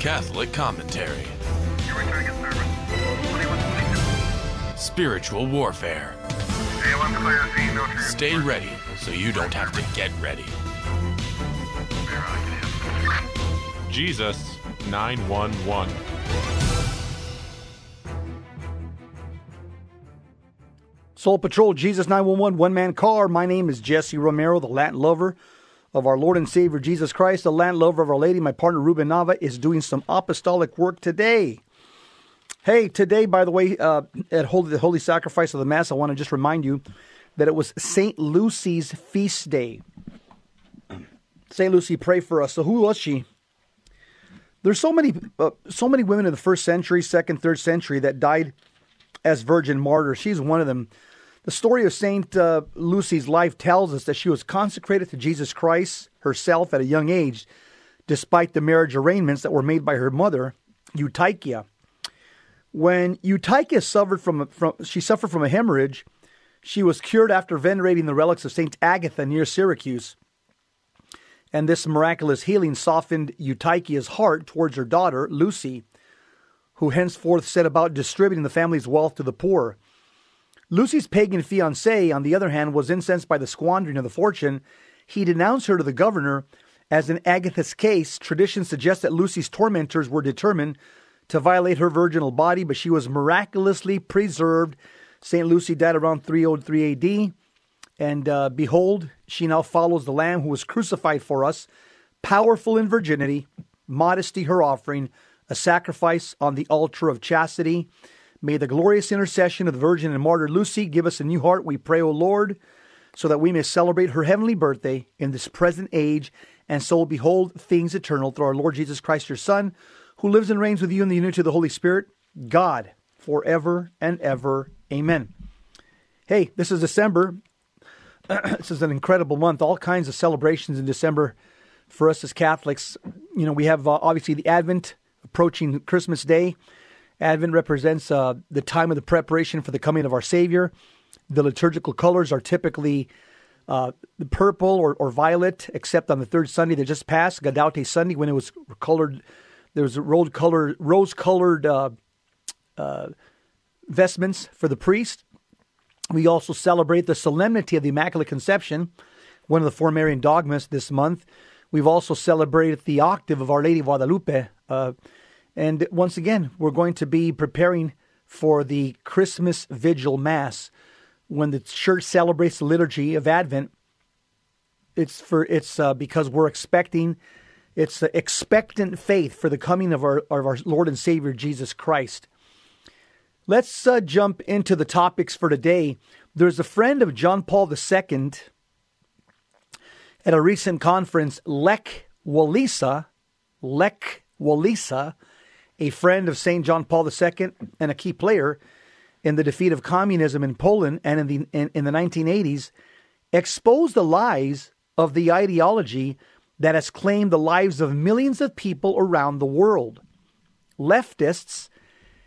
Catholic commentary. Spiritual warfare. Stay ready so you don't have to get ready. Jesus 911. Soul Patrol, Jesus 911, one man car. My name is Jesse Romero, the Latin lover of our Lord and Savior Jesus Christ, the Latin lover of Our Lady. My partner Ruben Nava is doing some apostolic work today. Hey, today, by the way, uh, at Holy, the Holy Sacrifice of the Mass, I want to just remind you that it was St. Lucy's feast day. St. Lucy, pray for us. So, who was she? There's so many, uh, so many women in the first century, second, third century that died as virgin martyrs. She's one of them. The story of St. Uh, Lucy's life tells us that she was consecrated to Jesus Christ herself at a young age, despite the marriage arrangements that were made by her mother, Eutychia. When Eutychia suffered from, from she suffered from a hemorrhage, she was cured after venerating the relics of St. Agatha near Syracuse. And this miraculous healing softened Eutychia's heart towards her daughter, Lucy, who henceforth set about distributing the family's wealth to the poor. Lucy's pagan fiancé, on the other hand, was incensed by the squandering of the fortune. He denounced her to the governor. As in Agatha's case, tradition suggests that Lucy's tormentors were determined to violate her virginal body, but she was miraculously preserved. St. Lucy died around 303 AD. And uh, behold, she now follows the Lamb who was crucified for us, powerful in virginity, modesty her offering, a sacrifice on the altar of chastity. May the glorious intercession of the Virgin and Martyr Lucy give us a new heart, we pray, O Lord, so that we may celebrate her heavenly birthday in this present age, and so behold things eternal through our Lord Jesus Christ, your Son, who lives and reigns with you in the unity of the Holy Spirit, God, forever and ever. Amen. Hey, this is December. this is an incredible month. All kinds of celebrations in December for us as Catholics. You know, we have uh, obviously the Advent approaching Christmas Day. Advent represents uh, the time of the preparation for the coming of our Savior. The liturgical colors are typically uh, the purple or, or, violet, except on the third Sunday that just passed, Gaudete Sunday, when it was colored. There was rose colored, rose colored uh, uh, vestments for the priest. We also celebrate the solemnity of the Immaculate Conception, one of the four Marian dogmas this month. We've also celebrated the octave of Our Lady of Guadalupe uh, and once again, we're going to be preparing for the Christmas Vigil Mass when the church celebrates the liturgy of Advent. It's for it's uh, because we're expecting it's the expectant faith for the coming of our of our Lord and Savior Jesus Christ. Let's uh, jump into the topics for today. There's a friend of John Paul II at a recent conference, Lech Walesa, Lech Walesa, a friend of St. John Paul II and a key player in the defeat of communism in Poland and in the, in, in the 1980s, exposed the lies of the ideology that has claimed the lives of millions of people around the world. Leftists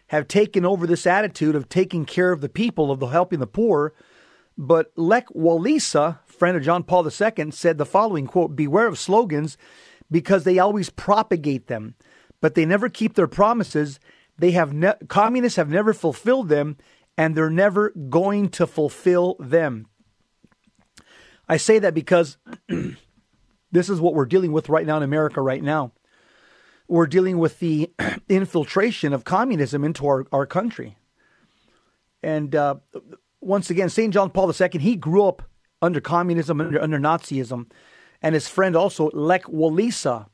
have taken over this attitude of taking care of the people, of the helping the poor. But Lech Walesa, friend of John Paul II, said the following quote, beware of slogans because they always propagate them but they never keep their promises. They have ne- communists have never fulfilled them, and they're never going to fulfill them. I say that because this is what we're dealing with right now in America. Right now, we're dealing with the infiltration of communism into our, our country. And uh, once again, St. John Paul II, he grew up under communism, under, under Nazism, and his friend also, Lech Walesa,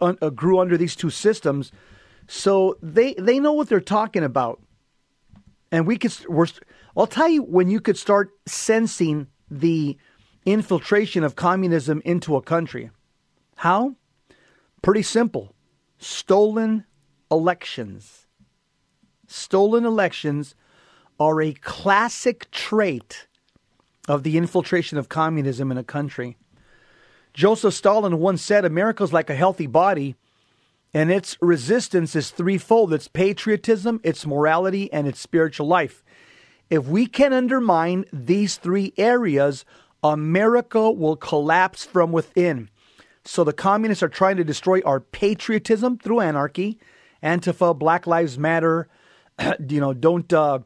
uh, grew under these two systems, so they they know what they're talking about. And we could, we're, I'll tell you when you could start sensing the infiltration of communism into a country. How? Pretty simple. Stolen elections. Stolen elections are a classic trait of the infiltration of communism in a country. Joseph Stalin once said America is like a healthy body, and its resistance is threefold it's patriotism, its morality, and its spiritual life. If we can undermine these three areas, America will collapse from within. So the communists are trying to destroy our patriotism through anarchy. Antifa, Black Lives Matter, you know, don't uh,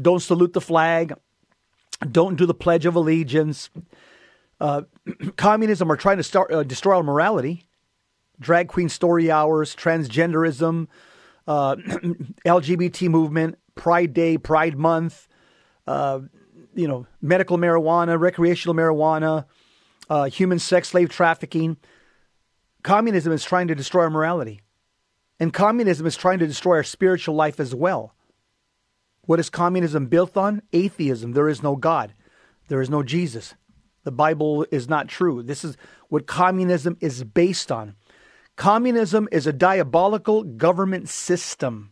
don't salute the flag, don't do the Pledge of Allegiance. Uh, communism are trying to start uh, destroy our morality. Drag queen story hours, transgenderism, uh, LGBT movement, Pride Day, Pride Month, uh, you know, medical marijuana, recreational marijuana, uh, human sex slave trafficking. Communism is trying to destroy our morality. And communism is trying to destroy our spiritual life as well. What is communism built on? Atheism. There is no God. There is no Jesus. The Bible is not true. This is what communism is based on. Communism is a diabolical government system.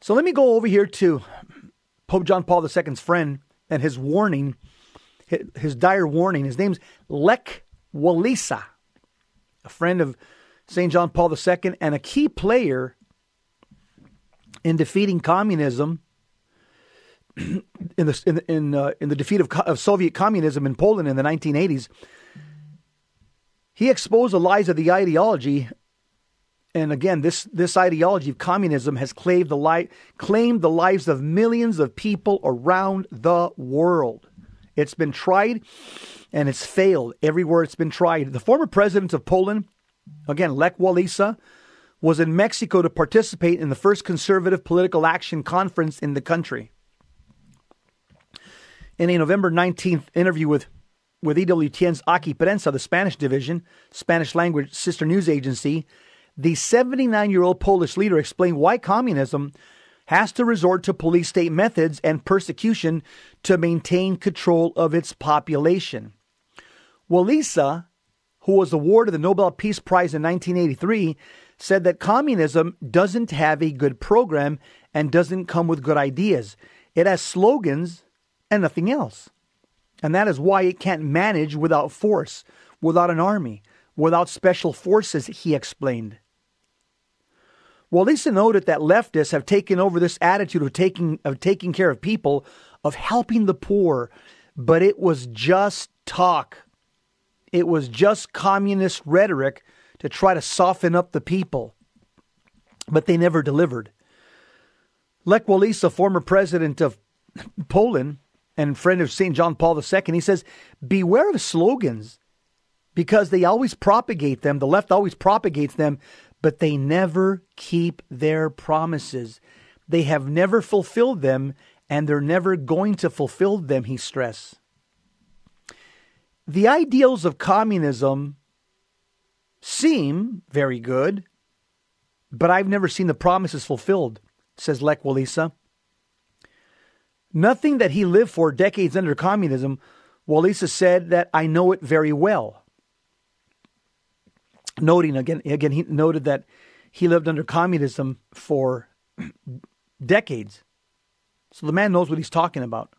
So let me go over here to Pope John Paul II's friend and his warning, his dire warning. His name's Lech Walesa, a friend of St. John Paul II and a key player in defeating communism in the in in, uh, in the defeat of, of Soviet communism in Poland in the 1980s. He exposed the lies of the ideology, and again, this this ideology of communism has claimed the li- claimed the lives of millions of people around the world. It's been tried, and it's failed everywhere it's been tried. The former president of Poland, again Lech Walesa, was in Mexico to participate in the first conservative political action conference in the country. In a November 19th interview with, with EWTN's ACI Prensa, the Spanish division, Spanish language sister news agency, the 79 year old Polish leader explained why communism has to resort to police state methods and persecution to maintain control of its population. Walesa, who was awarded the Nobel Peace Prize in 1983, said that communism doesn't have a good program and doesn't come with good ideas. It has slogans and nothing else. And that is why it can't manage without force, without an army, without special forces, he explained. Walesa noted that leftists have taken over this attitude of taking of taking care of people, of helping the poor, but it was just talk. It was just communist rhetoric to try to soften up the people, but they never delivered. Lech Walesa, former president of Poland and friend of St. John Paul II, he says, Beware of slogans because they always propagate them. The left always propagates them, but they never keep their promises. They have never fulfilled them, and they're never going to fulfill them, he stressed. The ideals of communism seem very good, but I've never seen the promises fulfilled, says Lech Walesa. Nothing that he lived for decades under communism, Walesa said that I know it very well. Noting again, again, he noted that he lived under communism for decades. So the man knows what he's talking about.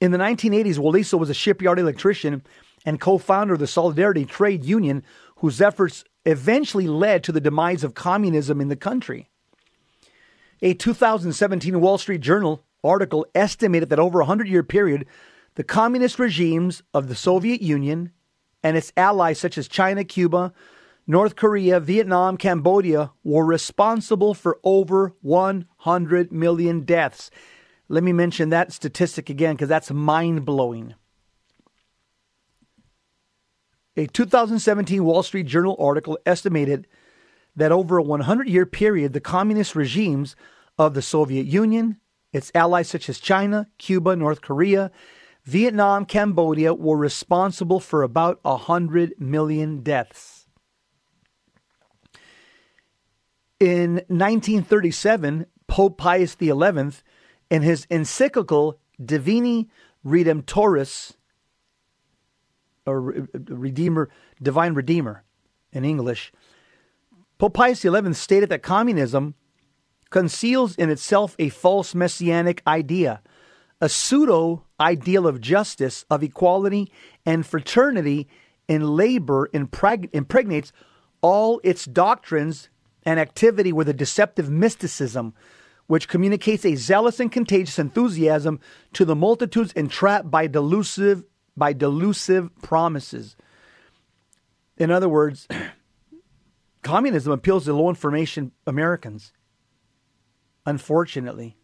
In the 1980s, Walesa was a shipyard electrician and co founder of the Solidarity Trade Union, whose efforts eventually led to the demise of communism in the country. A 2017 Wall Street Journal article estimated that over a 100 year period, the communist regimes of the Soviet Union and its allies, such as China, Cuba, North Korea, Vietnam, Cambodia, were responsible for over 100 million deaths. Let me mention that statistic again because that's mind blowing. A 2017 Wall Street Journal article estimated that over a 100 year period, the communist regimes of the Soviet Union, its allies such as China, Cuba, North Korea, Vietnam, Cambodia were responsible for about 100 million deaths. In 1937, Pope Pius XI, in his encyclical Divini Redemptoris, or Redeemer, Divine Redeemer in English, Pope Pius XI stated that communism conceals in itself a false messianic idea, a pseudo ideal of justice, of equality, and fraternity in labor impreg- impregnates all its doctrines and activity with a deceptive mysticism, which communicates a zealous and contagious enthusiasm to the multitudes entrapped by delusive by delusive promises. In other words, communism appeals to low information Americans. Unfortunately.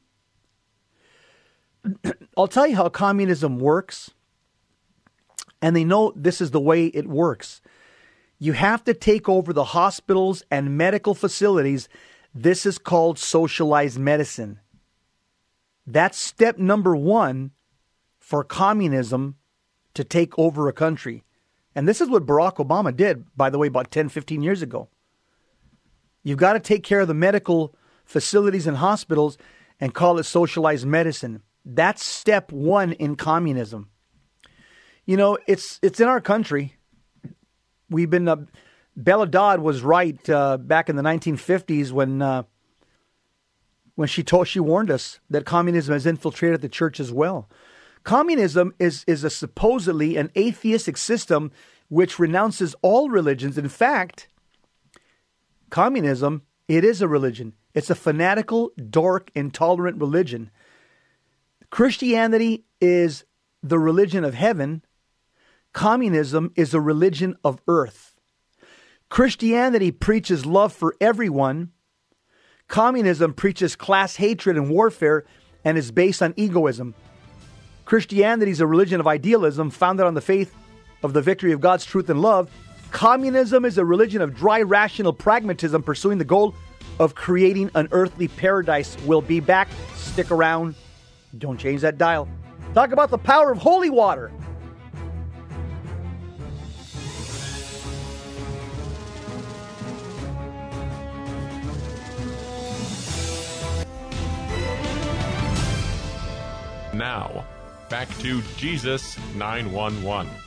I'll tell you how communism works, and they know this is the way it works. You have to take over the hospitals and medical facilities. This is called socialized medicine. That's step number one for communism to take over a country. And this is what Barack Obama did, by the way, about 10, 15 years ago. You've got to take care of the medical facilities and hospitals and call it socialized medicine. That's step one in communism. You know, it's it's in our country. We've been uh, Bella Dodd was right uh, back in the 1950s when uh, when she told she warned us that communism has infiltrated the church as well. Communism is is a supposedly an atheistic system which renounces all religions. In fact, communism it is a religion. It's a fanatical, dark, intolerant religion. Christianity is the religion of heaven. Communism is a religion of earth. Christianity preaches love for everyone. Communism preaches class hatred and warfare and is based on egoism. Christianity is a religion of idealism founded on the faith of the victory of God's truth and love. Communism is a religion of dry, rational pragmatism pursuing the goal of creating an earthly paradise. We'll be back. Stick around. Don't change that dial. Talk about the power of holy water. Now, back to Jesus 911.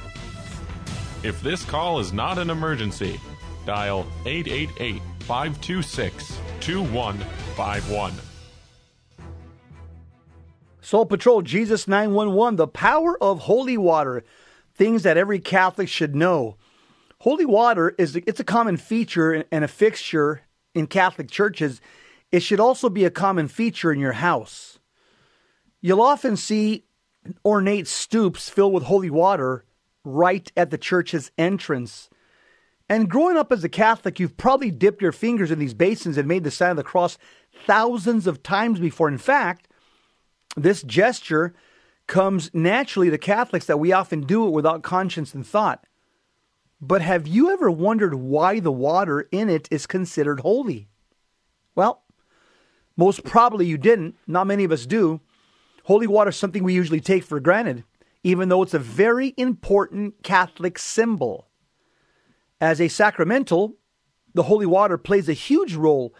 If this call is not an emergency, dial 888 526 2151. Soul Patrol, Jesus 911, the power of holy water, things that every Catholic should know. Holy water is it's a common feature and a fixture in Catholic churches. It should also be a common feature in your house. You'll often see ornate stoops filled with holy water right at the church's entrance. And growing up as a Catholic, you've probably dipped your fingers in these basins and made the sign of the cross thousands of times before. In fact, this gesture comes naturally to Catholics that we often do it without conscience and thought. But have you ever wondered why the water in it is considered holy? Well, most probably you didn't. Not many of us do. Holy water is something we usually take for granted, even though it's a very important Catholic symbol. As a sacramental, the holy water plays a huge role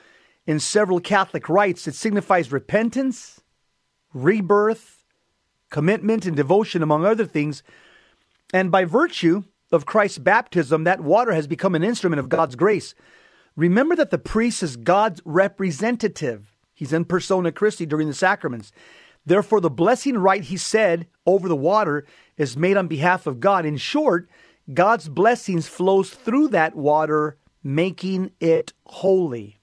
in several Catholic rites. It signifies repentance, rebirth, commitment, and devotion, among other things. And by virtue of Christ's baptism, that water has become an instrument of God's grace. Remember that the priest is God's representative. He's in persona Christi during the sacraments. Therefore, the blessing rite he said over the water is made on behalf of God. In short, God's blessings flows through that water, making it holy.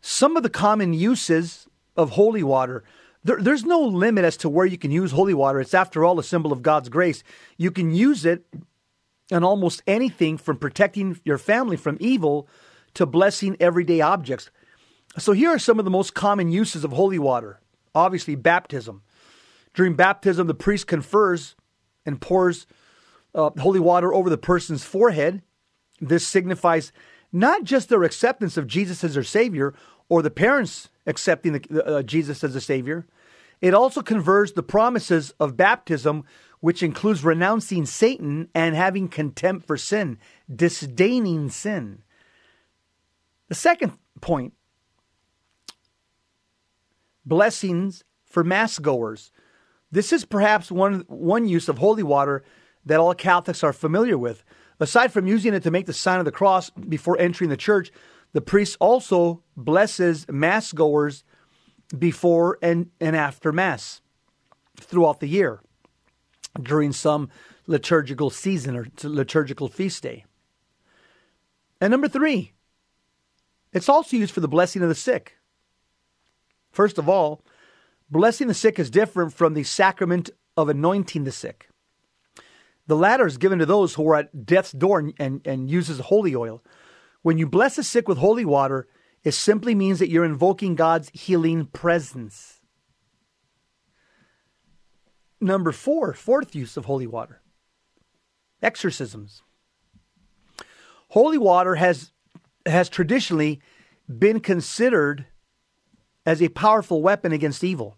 Some of the common uses of holy water. There, there's no limit as to where you can use holy water. It's, after all, a symbol of God's grace. You can use it in almost anything from protecting your family from evil to blessing everyday objects. So, here are some of the most common uses of holy water. Obviously, baptism. During baptism, the priest confers and pours uh, holy water over the person's forehead. This signifies not just their acceptance of Jesus as their Savior or the parents accepting the, uh, Jesus as a Savior, it also confers the promises of baptism, which includes renouncing Satan and having contempt for sin, disdaining sin. The second point blessings for mass goers. This is perhaps one, one use of holy water that all Catholics are familiar with. Aside from using it to make the sign of the cross before entering the church, the priest also blesses mass goers before and, and after Mass throughout the year during some liturgical season or liturgical feast day. And number three, it's also used for the blessing of the sick. First of all, blessing the sick is different from the sacrament of anointing the sick. The latter is given to those who are at death's door and, and, and uses holy oil. When you bless the sick with holy water, it simply means that you're invoking God's healing presence. Number four, fourth use of holy water exorcisms. Holy water has, has traditionally been considered as a powerful weapon against evil.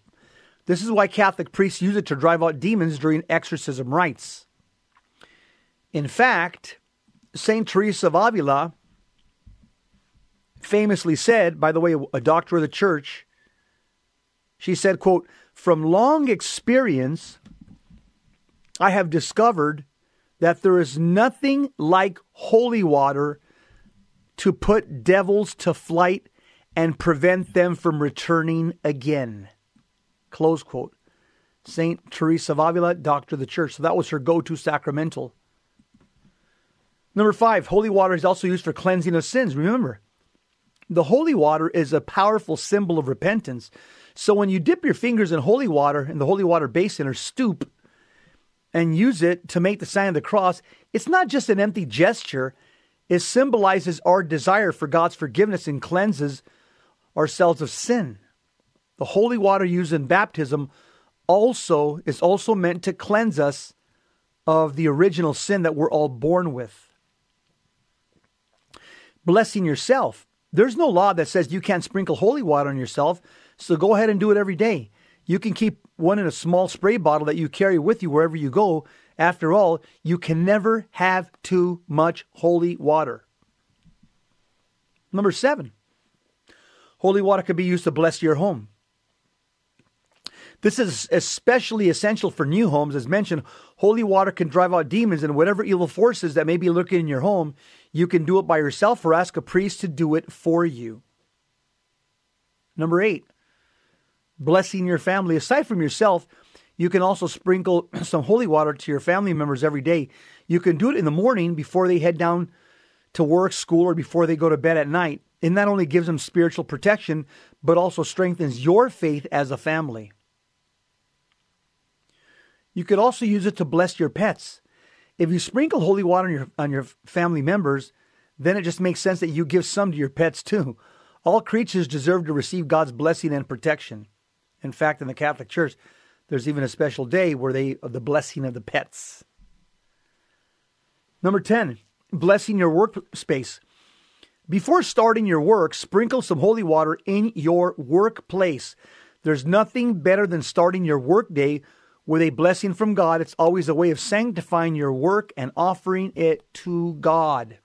This is why Catholic priests use it to drive out demons during exorcism rites. In fact, St. Teresa of Avila famously said, by the way, a doctor of the church, she said, quote, from long experience, I have discovered that there is nothing like holy water to put devils to flight and prevent them from returning again. Close quote. St. Teresa of Avila, doctor of the church. So that was her go to sacramental. Number five, holy water is also used for cleansing of sins. Remember, the holy water is a powerful symbol of repentance. So when you dip your fingers in holy water in the holy water basin or stoop and use it to make the sign of the cross, it's not just an empty gesture. It symbolizes our desire for God's forgiveness and cleanses ourselves of sin. The holy water used in baptism also is also meant to cleanse us of the original sin that we're all born with. Blessing yourself. There's no law that says you can't sprinkle holy water on yourself, so go ahead and do it every day. You can keep one in a small spray bottle that you carry with you wherever you go. After all, you can never have too much holy water. Number seven, holy water can be used to bless your home. This is especially essential for new homes. As mentioned, holy water can drive out demons and whatever evil forces that may be lurking in your home. You can do it by yourself or ask a priest to do it for you. Number eight, blessing your family. Aside from yourself, you can also sprinkle some holy water to your family members every day. You can do it in the morning before they head down to work, school, or before they go to bed at night. And not only gives them spiritual protection, but also strengthens your faith as a family. You could also use it to bless your pets. If you sprinkle holy water on your, on your family members, then it just makes sense that you give some to your pets too. All creatures deserve to receive God's blessing and protection. In fact, in the Catholic Church, there's even a special day where they the blessing of the pets. Number 10, blessing your workspace. Before starting your work, sprinkle some holy water in your workplace. There's nothing better than starting your workday with a blessing from God. It's always a way of sanctifying your work and offering it to God.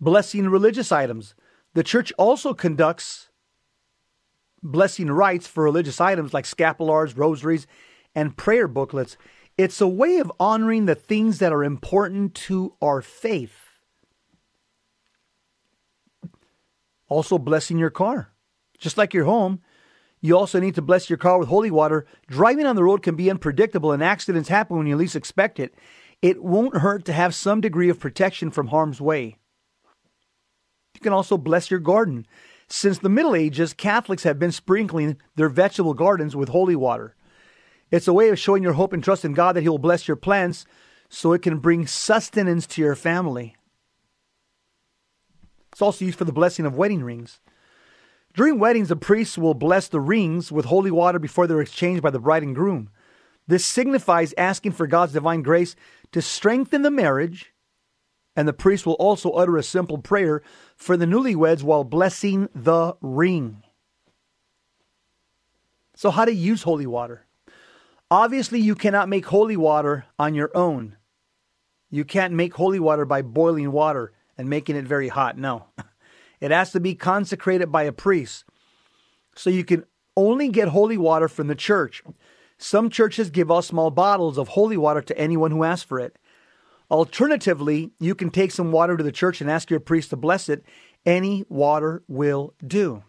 Blessing religious items. The church also conducts blessing rites for religious items like scapulars, rosaries, and prayer booklets. It's a way of honoring the things that are important to our faith. Also, blessing your car. Just like your home, you also need to bless your car with holy water. Driving on the road can be unpredictable and accidents happen when you least expect it. It won't hurt to have some degree of protection from harm's way. You can also bless your garden. Since the Middle Ages, Catholics have been sprinkling their vegetable gardens with holy water. It's a way of showing your hope and trust in God that He will bless your plants so it can bring sustenance to your family. It's also used for the blessing of wedding rings. During weddings, the priests will bless the rings with holy water before they're exchanged by the bride and groom. This signifies asking for God's divine grace to strengthen the marriage, and the priest will also utter a simple prayer for the newlyweds while blessing the ring. So, how to use holy water? Obviously, you cannot make holy water on your own. You can't make holy water by boiling water and making it very hot. No. It has to be consecrated by a priest. So you can only get holy water from the church. Some churches give out small bottles of holy water to anyone who asks for it. Alternatively, you can take some water to the church and ask your priest to bless it. Any water will do.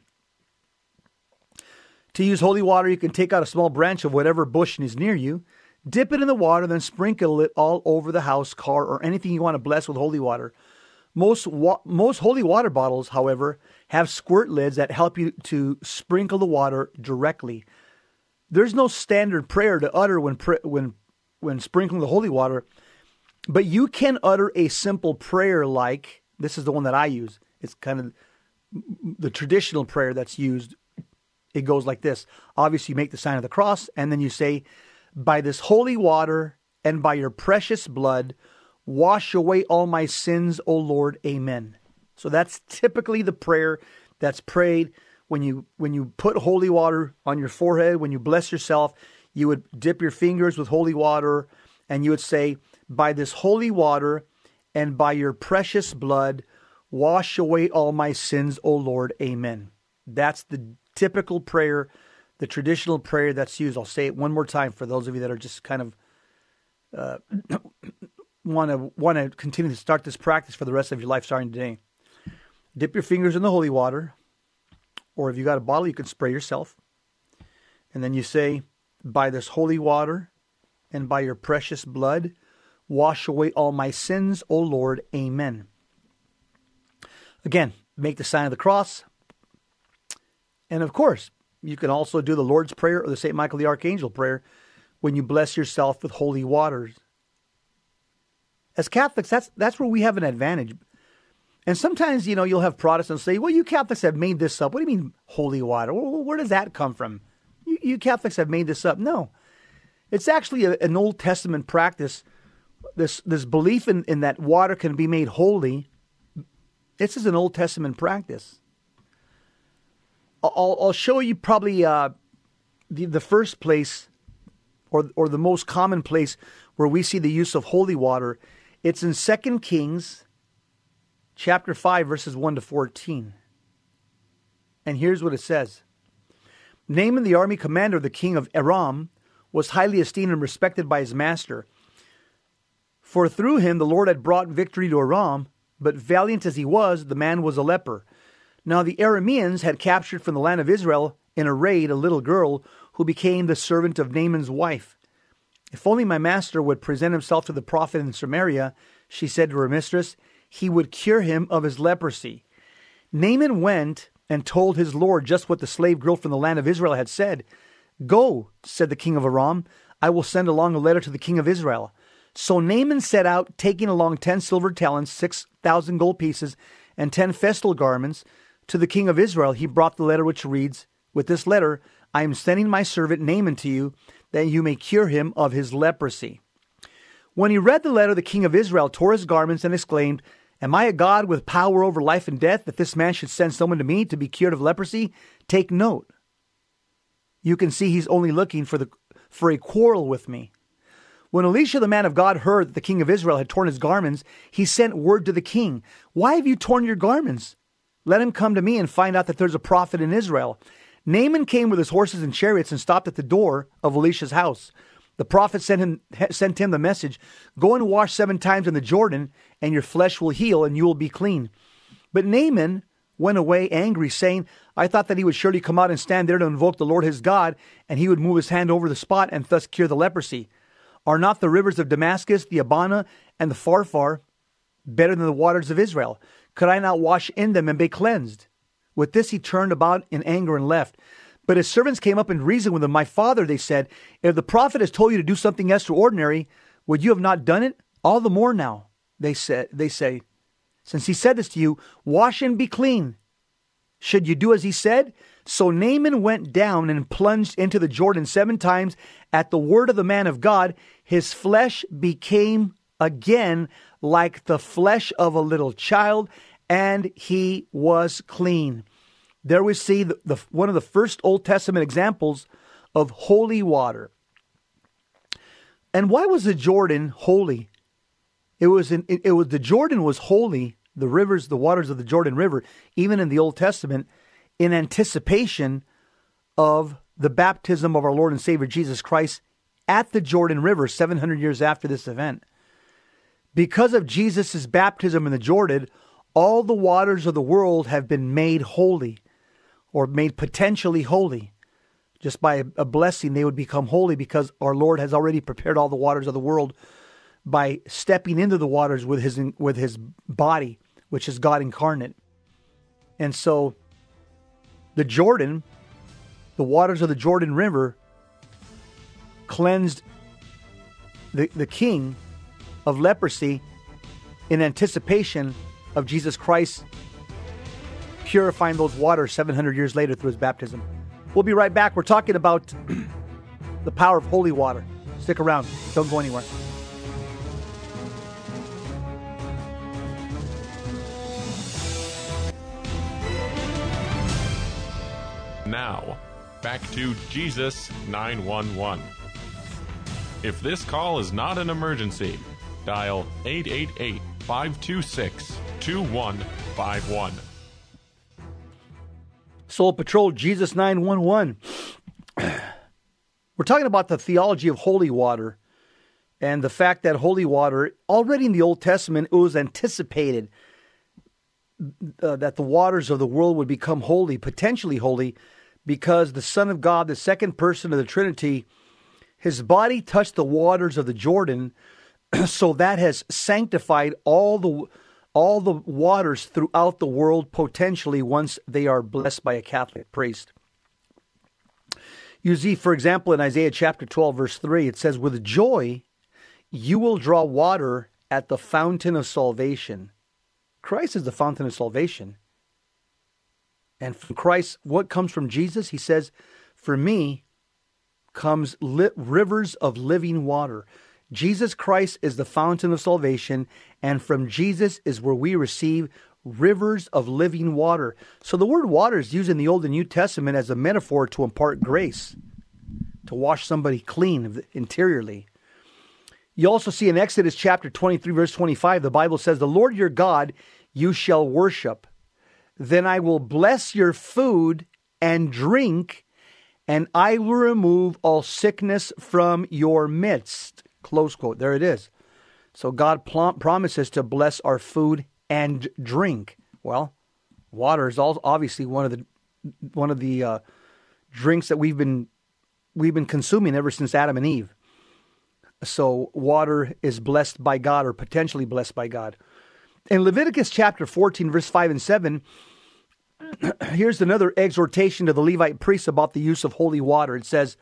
To use holy water, you can take out a small branch of whatever bush is near you, dip it in the water, then sprinkle it all over the house, car, or anything you want to bless with holy water. Most wa- most holy water bottles, however, have squirt lids that help you to sprinkle the water directly. there's no standard prayer to utter when when when sprinkling the holy water, but you can utter a simple prayer like this is the one that I use. It's kind of the traditional prayer that's used. It goes like this. Obviously, you make the sign of the cross, and then you say, "By this holy water and by your precious blood, wash away all my sins, O Lord. Amen." So that's typically the prayer that's prayed when you when you put holy water on your forehead, when you bless yourself, you would dip your fingers with holy water and you would say, By this holy water and by your precious blood, wash away all my sins, O Lord. Amen. That's the typical prayer, the traditional prayer that's used. I'll say it one more time for those of you that are just kind of want to want to continue to start this practice for the rest of your life starting today. Dip your fingers in the holy water, or if you got a bottle, you can spray yourself. And then you say, By this holy water and by your precious blood, wash away all my sins, O Lord. Amen. Again, make the sign of the cross. And of course, you can also do the Lord's Prayer or the St. Michael the Archangel prayer when you bless yourself with holy waters. As Catholics, that's, that's where we have an advantage and sometimes, you know, you'll have Protestants say, well, you Catholics have made this up. What do you mean holy water? Where does that come from? You, you Catholics have made this up. No. It's actually a, an Old Testament practice. This, this belief in, in that water can be made holy. This is an Old Testament practice. I'll, I'll show you probably uh, the, the first place or, or the most common place where we see the use of holy water. It's in Second Kings chapter 5, verses 1 to 14. And here's what it says Naaman, the army commander, the king of Aram, was highly esteemed and respected by his master. For through him the Lord had brought victory to Aram, but valiant as he was, the man was a leper. Now the Arameans had captured from the land of Israel in a raid a little girl who became the servant of Naaman's wife. If only my master would present himself to the prophet in Samaria, she said to her mistress, he would cure him of his leprosy. Naaman went and told his lord just what the slave girl from the land of Israel had said. Go, said the king of Aram, I will send along a letter to the king of Israel. So Naaman set out, taking along ten silver talents, six thousand gold pieces, and ten festal garments. To the king of Israel he brought the letter which reads, With this letter I am sending my servant Naaman to you, that you may cure him of his leprosy. When he read the letter, the king of Israel tore his garments and exclaimed, Am I a God with power over life and death that this man should send someone to me to be cured of leprosy? Take note. You can see he's only looking for the for a quarrel with me. When Elisha the man of God heard that the king of Israel had torn his garments, he sent word to the king, Why have you torn your garments? Let him come to me and find out that there's a prophet in Israel. Naaman came with his horses and chariots and stopped at the door of Elisha's house. The prophet sent him, sent him the message Go and wash seven times in the Jordan, and your flesh will heal, and you will be clean. But Naaman went away angry, saying, I thought that he would surely come out and stand there to invoke the Lord his God, and he would move his hand over the spot and thus cure the leprosy. Are not the rivers of Damascus, the Abana, and the Pharpar better than the waters of Israel? Could I not wash in them and be cleansed? With this he turned about in anger and left. But his servants came up and reasoned with him. My father, they said, if the prophet has told you to do something extraordinary, would you have not done it? All the more now, they said, they say, since he said this to you, wash and be clean. Should you do as he said? So Naaman went down and plunged into the Jordan seven times. At the word of the man of God, his flesh became again like the flesh of a little child, and he was clean. There we see the, the, one of the first Old Testament examples of holy water. And why was the Jordan holy? It was in, it, it was the Jordan was holy, the rivers, the waters of the Jordan River, even in the Old Testament, in anticipation of the baptism of our Lord and Savior Jesus Christ at the Jordan River 700 years after this event. Because of Jesus' baptism in the Jordan, all the waters of the world have been made holy or made potentially holy. Just by a blessing, they would become holy because our Lord has already prepared all the waters of the world by stepping into the waters with his with his body, which is God incarnate. And so, the Jordan, the waters of the Jordan River, cleansed the, the king of leprosy in anticipation of Jesus Christ purifying those waters 700 years later through his baptism. We'll be right back. We're talking about the power of holy water. Stick around, don't go anywhere. Now, back to Jesus 911. If this call is not an emergency, dial 888 526 2151. Soul Patrol, Jesus 911. We're talking about the theology of holy water and the fact that holy water, already in the Old Testament, it was anticipated uh, that the waters of the world would become holy, potentially holy, because the Son of God, the second person of the Trinity, his body touched the waters of the Jordan, so that has sanctified all the all the waters throughout the world potentially once they are blessed by a Catholic priest. You see, for example, in Isaiah chapter 12, verse 3, it says, With joy you will draw water at the fountain of salvation. Christ is the fountain of salvation. And from Christ, what comes from Jesus? He says, For me comes li- rivers of living water. Jesus Christ is the fountain of salvation, and from Jesus is where we receive rivers of living water. So the word water is used in the Old and New Testament as a metaphor to impart grace, to wash somebody clean interiorly. You also see in Exodus chapter 23, verse 25, the Bible says, The Lord your God you shall worship. Then I will bless your food and drink, and I will remove all sickness from your midst. Close quote. There it is. So God pl- promises to bless our food and drink. Well, water is also obviously one of the one of the uh, drinks that we've been we've been consuming ever since Adam and Eve. So water is blessed by God or potentially blessed by God. In Leviticus chapter 14 verse 5 and 7 here's another exhortation to the Levite priests about the use of holy water. It says,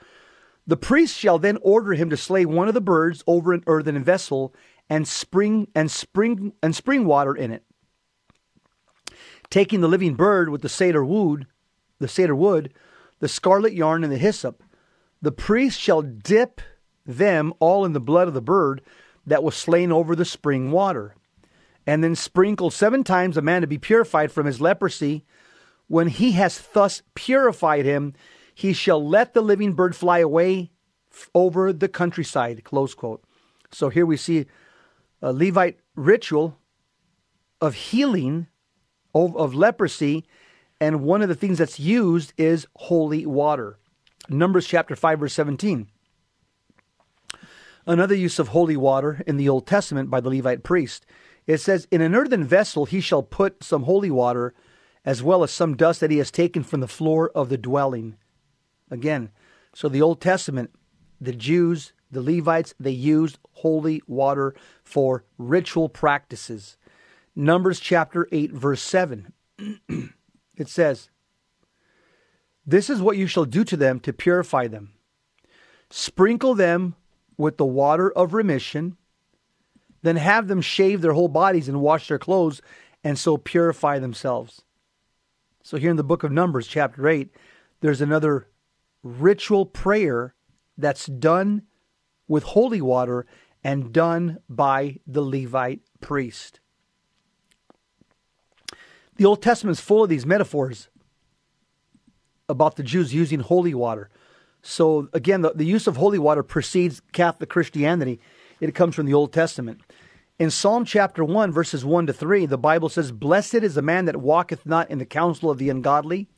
the priest shall then order him to slay one of the birds over an earthen vessel and spring and spring and spring water in it. Taking the living bird with the cedar wood, the cedar wood, the scarlet yarn, and the hyssop, the priest shall dip them all in the blood of the bird that was slain over the spring water, and then sprinkle seven times a man to be purified from his leprosy. When he has thus purified him, he shall let the living bird fly away over the countryside. Close quote. So here we see a Levite ritual of healing of, of leprosy, and one of the things that's used is holy water. Numbers chapter 5, verse 17. Another use of holy water in the Old Testament by the Levite priest. It says, In an earthen vessel he shall put some holy water, as well as some dust that he has taken from the floor of the dwelling. Again, so the Old Testament, the Jews, the Levites, they used holy water for ritual practices. Numbers chapter 8, verse 7. it says, This is what you shall do to them to purify them. Sprinkle them with the water of remission, then have them shave their whole bodies and wash their clothes, and so purify themselves. So, here in the book of Numbers, chapter 8, there's another ritual prayer that's done with holy water and done by the Levite priest. The Old Testament is full of these metaphors about the Jews using holy water. So, again, the, the use of holy water precedes Catholic Christianity. It comes from the Old Testament. In Psalm chapter 1, verses 1 to 3, the Bible says, Blessed is the man that walketh not in the counsel of the ungodly,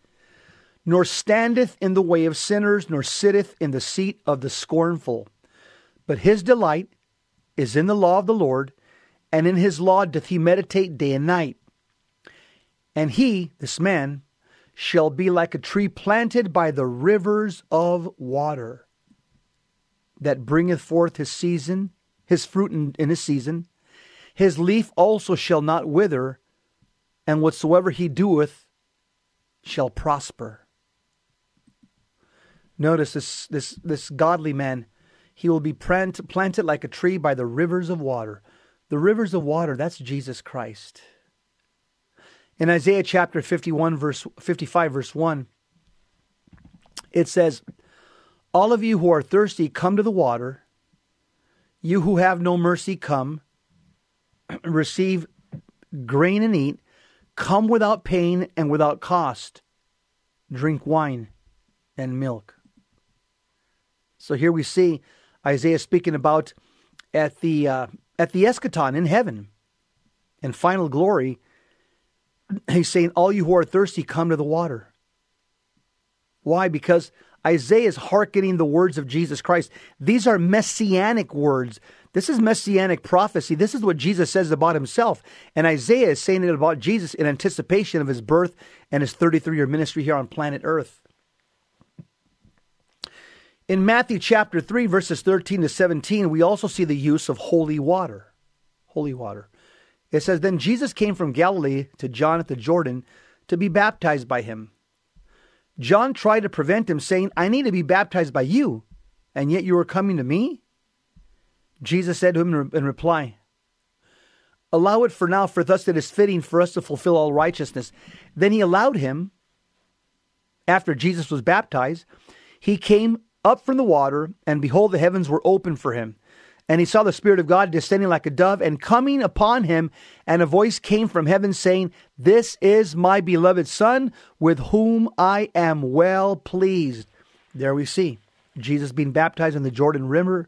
nor standeth in the way of sinners, nor sitteth in the seat of the scornful. But his delight is in the law of the Lord, and in his law doth he meditate day and night. And he, this man, shall be like a tree planted by the rivers of water, that bringeth forth his season, his fruit in, in his season. His leaf also shall not wither, and whatsoever he doeth shall prosper. Notice this this this godly man, He will be plant, planted like a tree by the rivers of water. The rivers of water, that's Jesus Christ. In Isaiah chapter 51, verse 55, verse 1, it says, All of you who are thirsty, come to the water. You who have no mercy, come. Receive grain and eat. Come without pain and without cost. Drink wine and milk. So here we see Isaiah speaking about at the uh, at the eschaton in heaven, in final glory. He's saying, "All you who are thirsty, come to the water." Why? Because Isaiah is hearkening the words of Jesus Christ. These are messianic words. This is messianic prophecy. This is what Jesus says about himself. And Isaiah is saying it about Jesus in anticipation of his birth and his 33 year ministry here on planet Earth. In Matthew chapter 3, verses 13 to 17, we also see the use of holy water. Holy water. It says, Then Jesus came from Galilee to John at the Jordan to be baptized by him. John tried to prevent him, saying, I need to be baptized by you, and yet you are coming to me? Jesus said to him in reply, Allow it for now, for thus it is fitting for us to fulfill all righteousness. Then he allowed him, after Jesus was baptized, he came up from the water, and behold, the heavens were opened for him. And he saw the Spirit of God descending like a dove and coming upon him. And a voice came from heaven saying, This is my beloved Son, with whom I am well pleased. There we see Jesus being baptized in the Jordan River.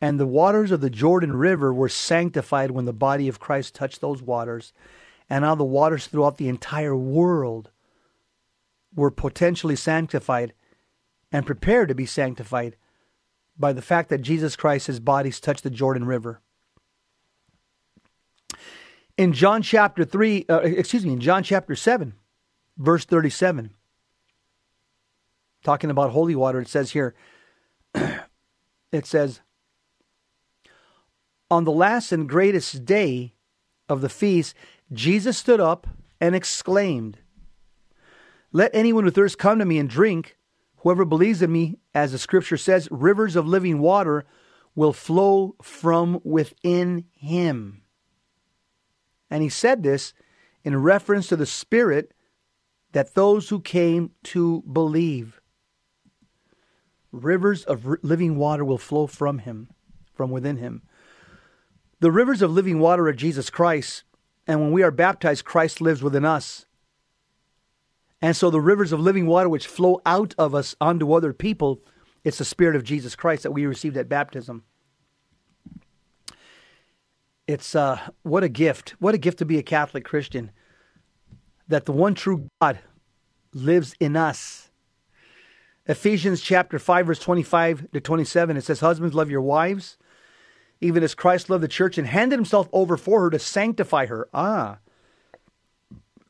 And the waters of the Jordan River were sanctified when the body of Christ touched those waters. And now the waters throughout the entire world were potentially sanctified and prepared to be sanctified by the fact that Jesus Christ, his bodies touched the Jordan River. In John chapter 3, uh, excuse me, in John chapter 7, verse 37, talking about holy water, it says here, it says, On the last and greatest day of the feast, Jesus stood up and exclaimed, Let anyone who thirsts come to me and drink. Whoever believes in me, as the scripture says, rivers of living water will flow from within him. And he said this in reference to the Spirit that those who came to believe. Rivers of living water will flow from him, from within him. The rivers of living water are Jesus Christ, and when we are baptized, Christ lives within us. And so the rivers of living water which flow out of us onto other people, it's the Spirit of Jesus Christ that we received at baptism. It's uh, what a gift. What a gift to be a Catholic Christian. That the one true God lives in us. Ephesians chapter 5, verse 25 to 27, it says, Husbands, love your wives, even as Christ loved the church and handed himself over for her to sanctify her. Ah,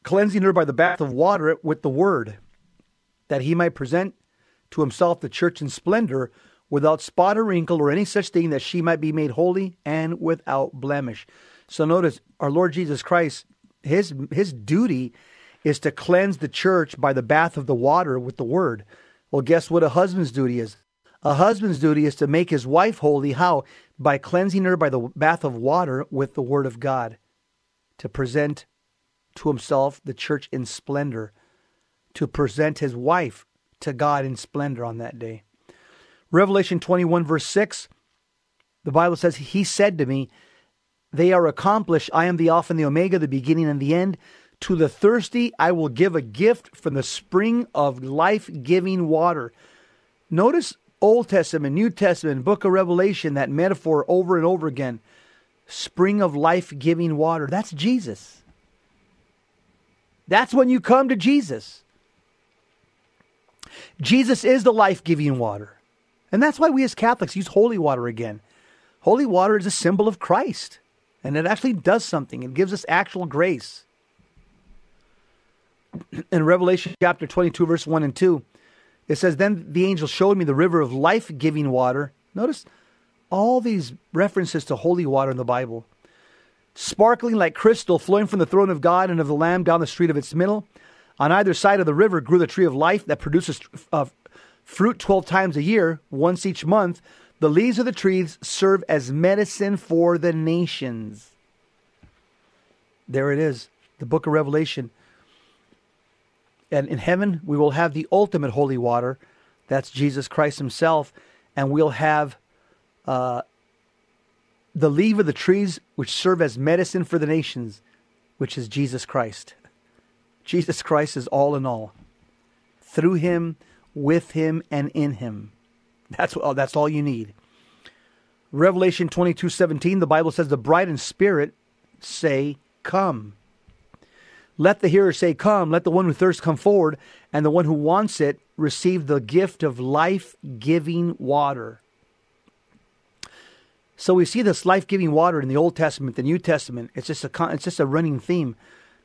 cleansing her by the bath of water with the word, that he might present to himself the church in splendor, without spot or wrinkle or any such thing, that she might be made holy and without blemish. So notice our Lord Jesus Christ, his his duty is to cleanse the church by the bath of the water with the word. Well, guess what a husband's duty is? A husband's duty is to make his wife holy. How? By cleansing her by the bath of water with the word of God. To present to himself the church in splendor, to present his wife to God in splendor on that day. Revelation 21, verse 6, the Bible says, He said to me, They are accomplished. I am the Alpha and the Omega, the beginning and the end. To the thirsty, I will give a gift from the spring of life giving water. Notice Old Testament, New Testament, Book of Revelation, that metaphor over and over again. Spring of life giving water. That's Jesus. That's when you come to Jesus. Jesus is the life giving water. And that's why we as Catholics use holy water again. Holy water is a symbol of Christ, and it actually does something, it gives us actual grace. In Revelation chapter 22, verse 1 and 2, it says, Then the angel showed me the river of life giving water. Notice all these references to holy water in the Bible sparkling like crystal, flowing from the throne of God and of the Lamb down the street of its middle. On either side of the river grew the tree of life that produces uh, fruit 12 times a year, once each month. The leaves of the trees serve as medicine for the nations. There it is, the book of Revelation. And in heaven, we will have the ultimate holy water. That's Jesus Christ Himself. And we'll have uh, the leaf of the trees, which serve as medicine for the nations, which is Jesus Christ. Jesus Christ is all in all. Through Him, with Him, and in Him. That's, oh, that's all you need. Revelation 22 17, the Bible says, The bride and spirit say, Come. Let the hearer say, Come. Let the one who thirsts come forward, and the one who wants it receive the gift of life giving water. So we see this life giving water in the Old Testament, the New Testament. It's just a, it's just a running theme.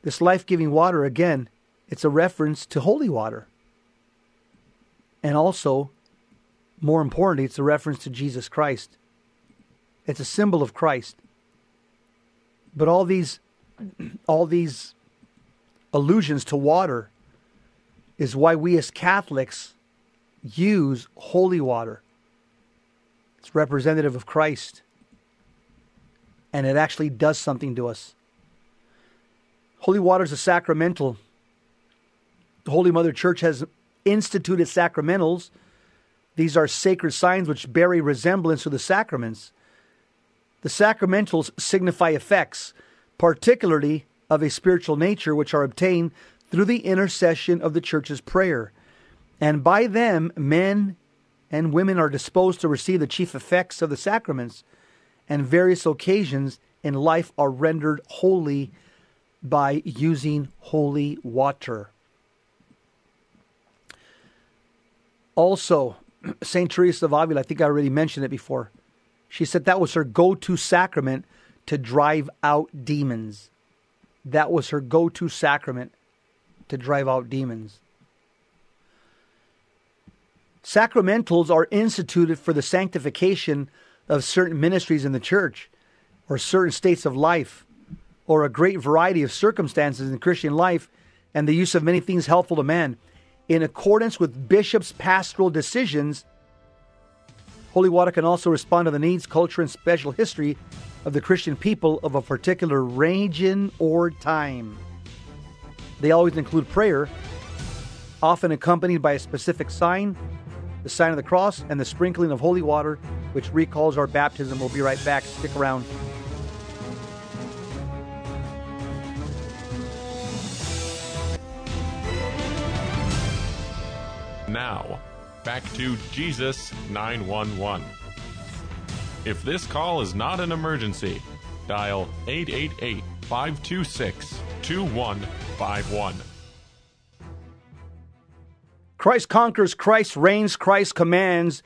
This life giving water, again, it's a reference to holy water. And also, more importantly, it's a reference to Jesus Christ. It's a symbol of Christ. But all these all these allusions to water is why we as Catholics use holy water. It's representative of Christ. And it actually does something to us. Holy water is a sacramental. The Holy Mother Church has instituted sacramentals. These are sacred signs which bear a resemblance to the sacraments. The sacramentals signify effects, particularly of a spiritual nature, which are obtained through the intercession of the church's prayer. And by them, men and women are disposed to receive the chief effects of the sacraments, and various occasions in life are rendered holy by using holy water. Also, St. Teresa of Avila, I think I already mentioned it before. She said that was her go to sacrament to drive out demons. That was her go to sacrament to drive out demons. Sacramentals are instituted for the sanctification of certain ministries in the church or certain states of life or a great variety of circumstances in Christian life and the use of many things helpful to man in accordance with bishops' pastoral decisions. Holy water can also respond to the needs, culture, and special history of the Christian people of a particular region or time. They always include prayer, often accompanied by a specific sign, the sign of the cross, and the sprinkling of holy water, which recalls our baptism. We'll be right back. Stick around. Now, back to Jesus 911. If this call is not an emergency, dial 888 526 2151. Christ conquers, Christ reigns, Christ commands.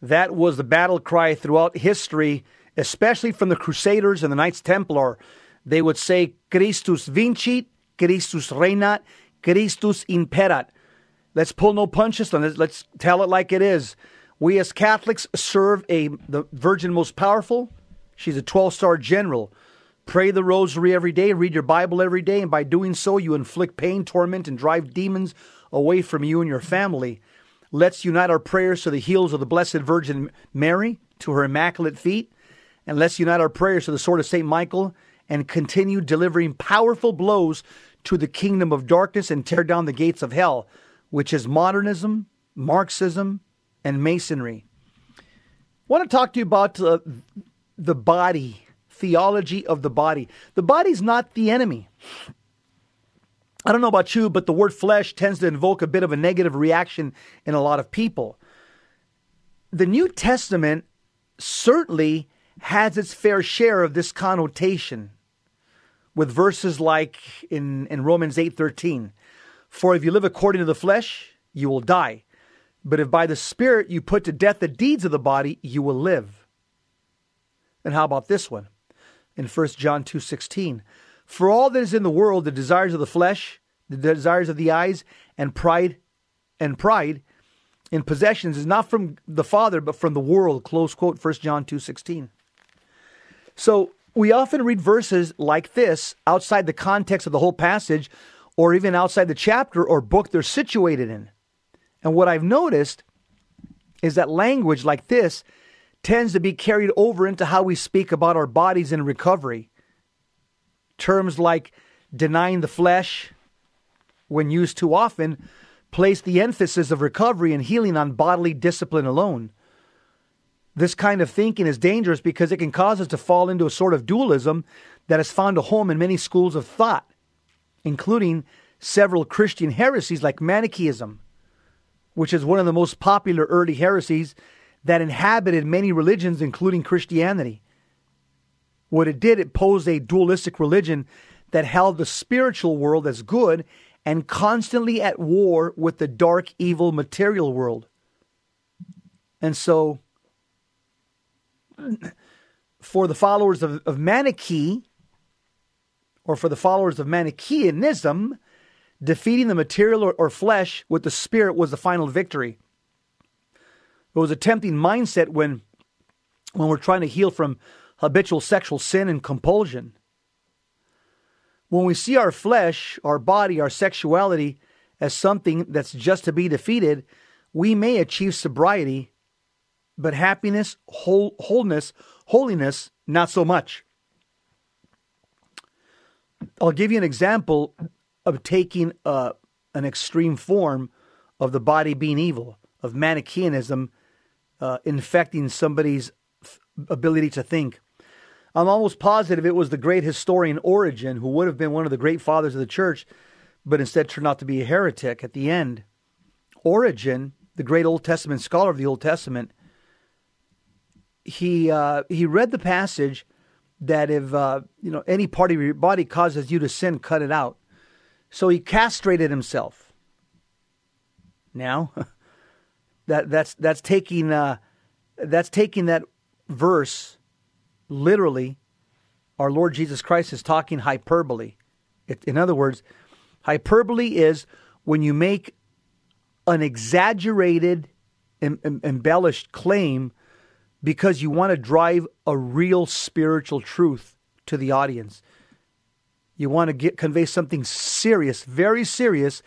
That was the battle cry throughout history, especially from the Crusaders and the Knights Templar. They would say, Christus vincit, Christus regnat, Christus imperat. Let's pull no punches on this. Let's tell it like it is. We as Catholics serve a the Virgin most powerful. She's a 12-star general. Pray the rosary every day, read your Bible every day, and by doing so you inflict pain, torment, and drive demons away from you and your family. Let's unite our prayers to the heels of the Blessed Virgin Mary, to her immaculate feet, and let's unite our prayers to the sword of St. Michael and continue delivering powerful blows to the kingdom of darkness and tear down the gates of hell which is modernism, Marxism, and Masonry. I want to talk to you about uh, the body, theology of the body. The body's not the enemy. I don't know about you, but the word flesh tends to invoke a bit of a negative reaction in a lot of people. The New Testament certainly has its fair share of this connotation with verses like in, in Romans 8:13 for if you live according to the flesh, you will die. But if by the Spirit you put to death the deeds of the body, you will live. And how about this one? In 1 John 2:16, for all that is in the world, the desires of the flesh, the desires of the eyes, and pride and pride in possessions is not from the Father, but from the world. Close quote, 1 John 2:16. So we often read verses like this outside the context of the whole passage or even outside the chapter or book they're situated in. And what I've noticed is that language like this tends to be carried over into how we speak about our bodies in recovery. Terms like denying the flesh, when used too often, place the emphasis of recovery and healing on bodily discipline alone. This kind of thinking is dangerous because it can cause us to fall into a sort of dualism that has found a home in many schools of thought, including several Christian heresies like Manichaeism, which is one of the most popular early heresies that inhabited many religions, including Christianity. What it did, it posed a dualistic religion that held the spiritual world as good and constantly at war with the dark, evil material world. And so, for the followers of, of Manichae, or for the followers of Manichaeanism, defeating the material or, or flesh with the spirit was the final victory. It was a tempting mindset when, when we're trying to heal from habitual sexual sin and compulsion. When we see our flesh, our body, our sexuality as something that's just to be defeated, we may achieve sobriety, but happiness, whole, wholeness, holiness, not so much. I'll give you an example of taking uh, an extreme form of the body being evil, of Manichaeanism uh, infecting somebody's ability to think. I'm almost positive it was the great historian Origen who would have been one of the great fathers of the church, but instead turned out to be a heretic at the end. Origen, the great Old Testament scholar of the Old Testament, he uh, he read the passage that if uh, you know any part of your body causes you to sin, cut it out. So he castrated himself. Now, that that's that's taking uh, that's taking that verse literally, our Lord Jesus Christ is talking hyperbole. It, in other words, hyperbole is when you make an exaggerated, em, em, embellished claim because you want to drive a real spiritual truth to the audience. You want to get convey something serious, very serious,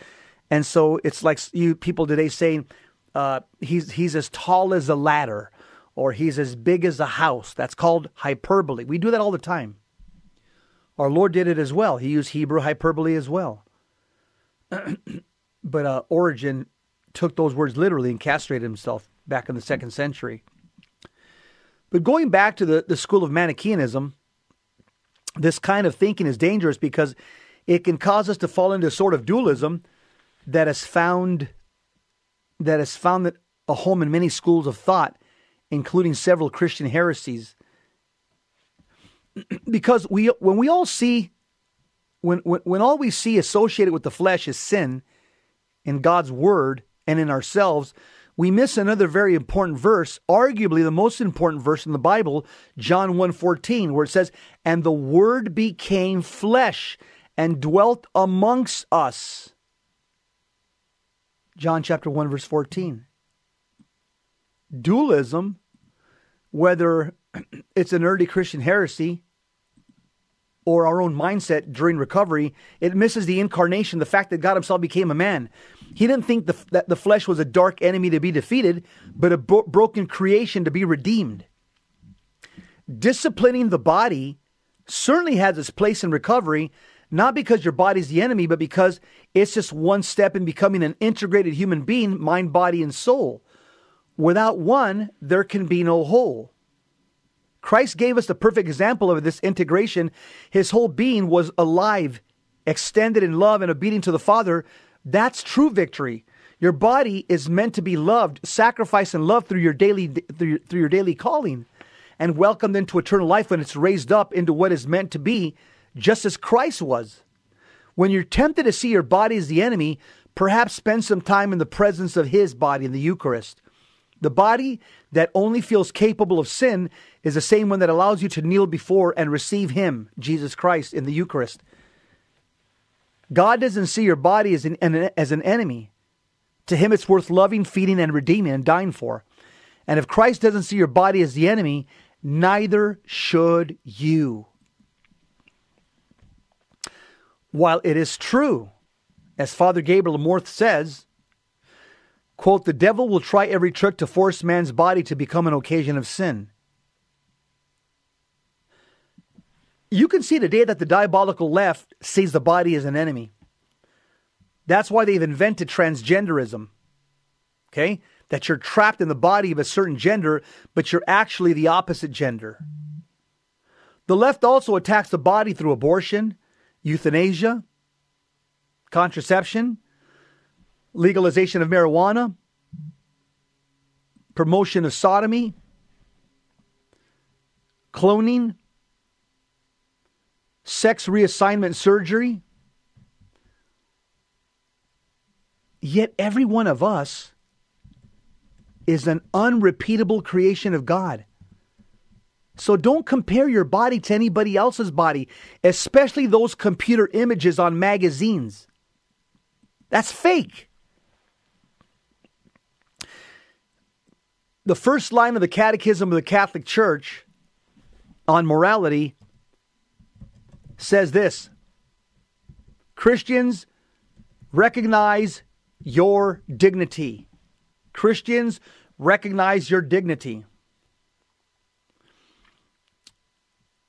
and so it's like you people today saying uh, he's he's as tall as a ladder or he's as big as a house. That's called hyperbole. We do that all the time. Our Lord did it as well. He used Hebrew hyperbole as well. but uh, Origen took those words literally and castrated himself back in the second century. But going back to the, the school of Manichaeanism, this kind of thinking is dangerous because it can cause us to fall into a sort of dualism that has found that has found a home in many schools of thought including several Christian heresies. because we, when we all see, when, when, when all we see associated with the flesh is sin in God's word and in ourselves, we miss another very important verse, arguably the most important verse in the Bible, John 1:14, where it says, "And the word became flesh and dwelt amongst us." John chapter 1 verse 14 dualism, whether it's an early Christian heresy or our own mindset during recovery, it misses the incarnation, the fact that God Himself became a man. He didn't think the, that the flesh was a dark enemy to be defeated, but a bro- broken creation to be redeemed. Disciplining the body certainly has its place in recovery, not because your body's the enemy, but because it's just one step in becoming an integrated human being, mind, body, and soul. Without one, there can be no whole. Christ gave us the perfect example of this integration. His whole being was alive, extended in love and obedient to the Father. That's true victory. Your body is meant to be loved, sacrificed, and loved through your daily through your, through your daily calling, and welcomed into eternal life when it's raised up into what is meant to be, just as Christ was. When you're tempted to see your body as the enemy, perhaps spend some time in the presence of His body in the Eucharist. The body that only feels capable of sin is the same one that allows you to kneel before and receive Him, Jesus Christ, in the Eucharist. God doesn't see your body as an, as an enemy. To Him, it's worth loving, feeding, and redeeming and dying for. And if Christ doesn't see your body as the enemy, neither should you. While it is true, as Father Gabriel Amorth says, quote, the devil will try every trick to force man's body to become an occasion of sin. You can see today that the diabolical left sees the body as an enemy. That's why they've invented transgenderism. Okay? That you're trapped in the body of a certain gender, but you're actually the opposite gender. The left also attacks the body through abortion, euthanasia, contraception, legalization of marijuana, promotion of sodomy, cloning, sex reassignment surgery. Yet every one of us is an unrepeatable creation of God. So don't compare your body to anybody else's body, especially those computer images on magazines. That's fake. The first line of the Catechism of the Catholic Church on morality says this Christians recognize your dignity. Christians recognize your dignity.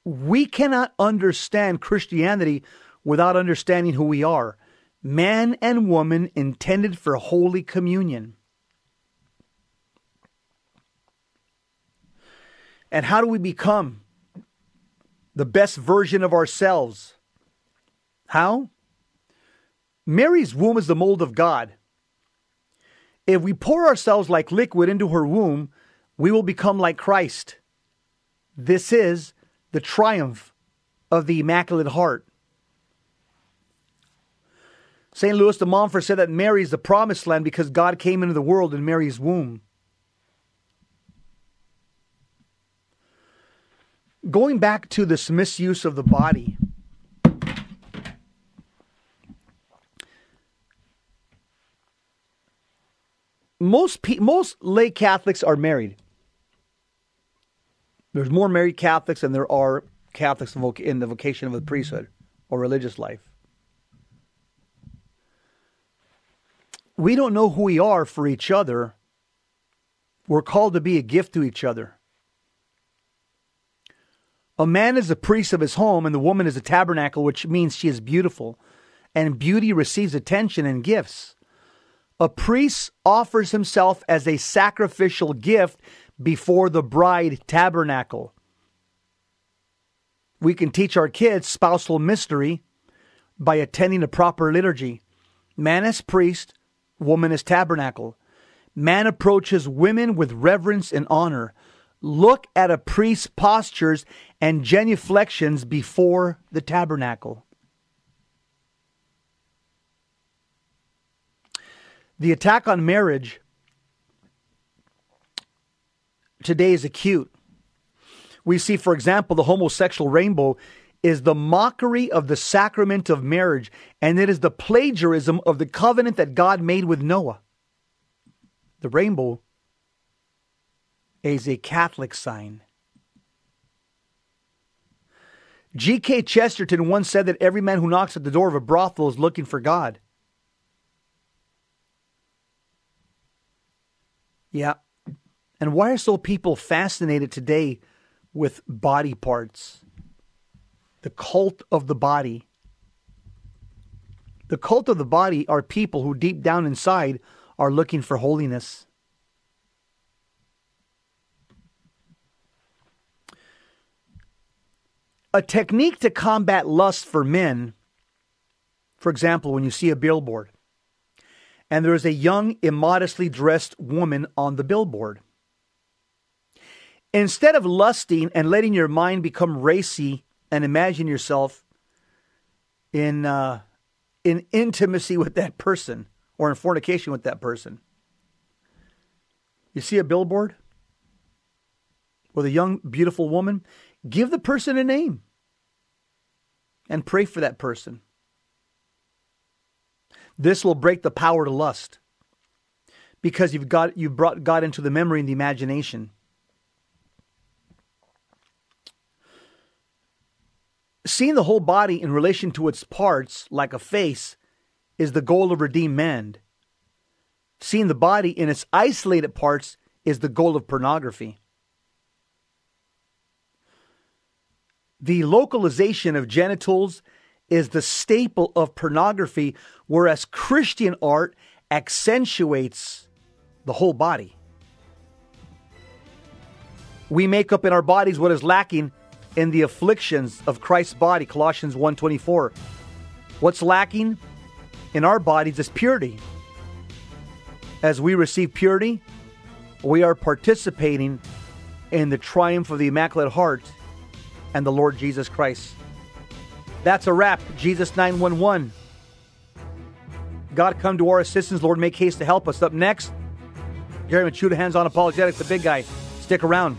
We cannot understand Christianity without understanding who we are man and woman intended for holy communion. And how do we become the best version of ourselves? How? Mary's womb is the mold of God. If we pour ourselves like liquid into her womb, we will become like Christ. This is the triumph of the Immaculate Heart. St. Louis de Montfort said that Mary is the promised land because God came into the world in Mary's womb. Going back to this misuse of the body, most pe- most lay Catholics are married. There's more married Catholics than there are Catholics in the vocation of the priesthood or religious life. We don't know who we are for each other. We're called to be a gift to each other. A man is the priest of his home, and the woman is a tabernacle, which means she is beautiful. And beauty receives attention and gifts. A priest offers himself as a sacrificial gift before the bride tabernacle. We can teach our kids spousal mystery by attending a proper liturgy. Man as priest, woman as tabernacle. Man approaches women with reverence and honor. Look at a priest's postures and genuflections before the tabernacle. The attack on marriage today is acute. We see, for example, the homosexual rainbow is the mockery of the sacrament of marriage, and it is the plagiarism of the covenant that God made with Noah. The rainbow is a Catholic sign. G.K. Chesterton once said that every man who knocks at the door of a brothel is looking for God. Yeah. And why are so people fascinated today with body parts? The cult of the body. The cult of the body are people who deep down inside are looking for holiness. A technique to combat lust for men, for example, when you see a billboard and there is a young, immodestly dressed woman on the billboard. Instead of lusting and letting your mind become racy and imagine yourself in uh, in intimacy with that person or in fornication with that person, you see a billboard with a young, beautiful woman. Give the person a name and pray for that person. This will break the power to lust because you've got you've brought God into the memory and the imagination. Seeing the whole body in relation to its parts, like a face, is the goal of redeemed man. Seeing the body in its isolated parts is the goal of pornography. The localization of genitals is the staple of pornography, whereas Christian art accentuates the whole body. We make up in our bodies what is lacking in the afflictions of Christ's body, Colossians 1:24. What's lacking in our bodies is purity. As we receive purity, we are participating in the triumph of the Immaculate Heart and the Lord Jesus Christ. That's a wrap. Jesus 911. God, come to our assistance. Lord, make haste to help us. Up next, Gary Michuta, Hands On Apologetics, the big guy. Stick around.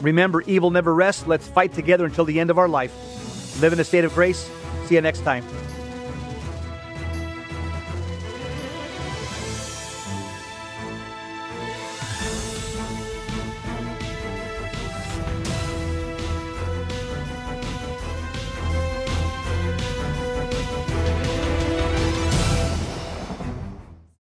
Remember, evil never rests. Let's fight together until the end of our life. Live in a state of grace. See you next time.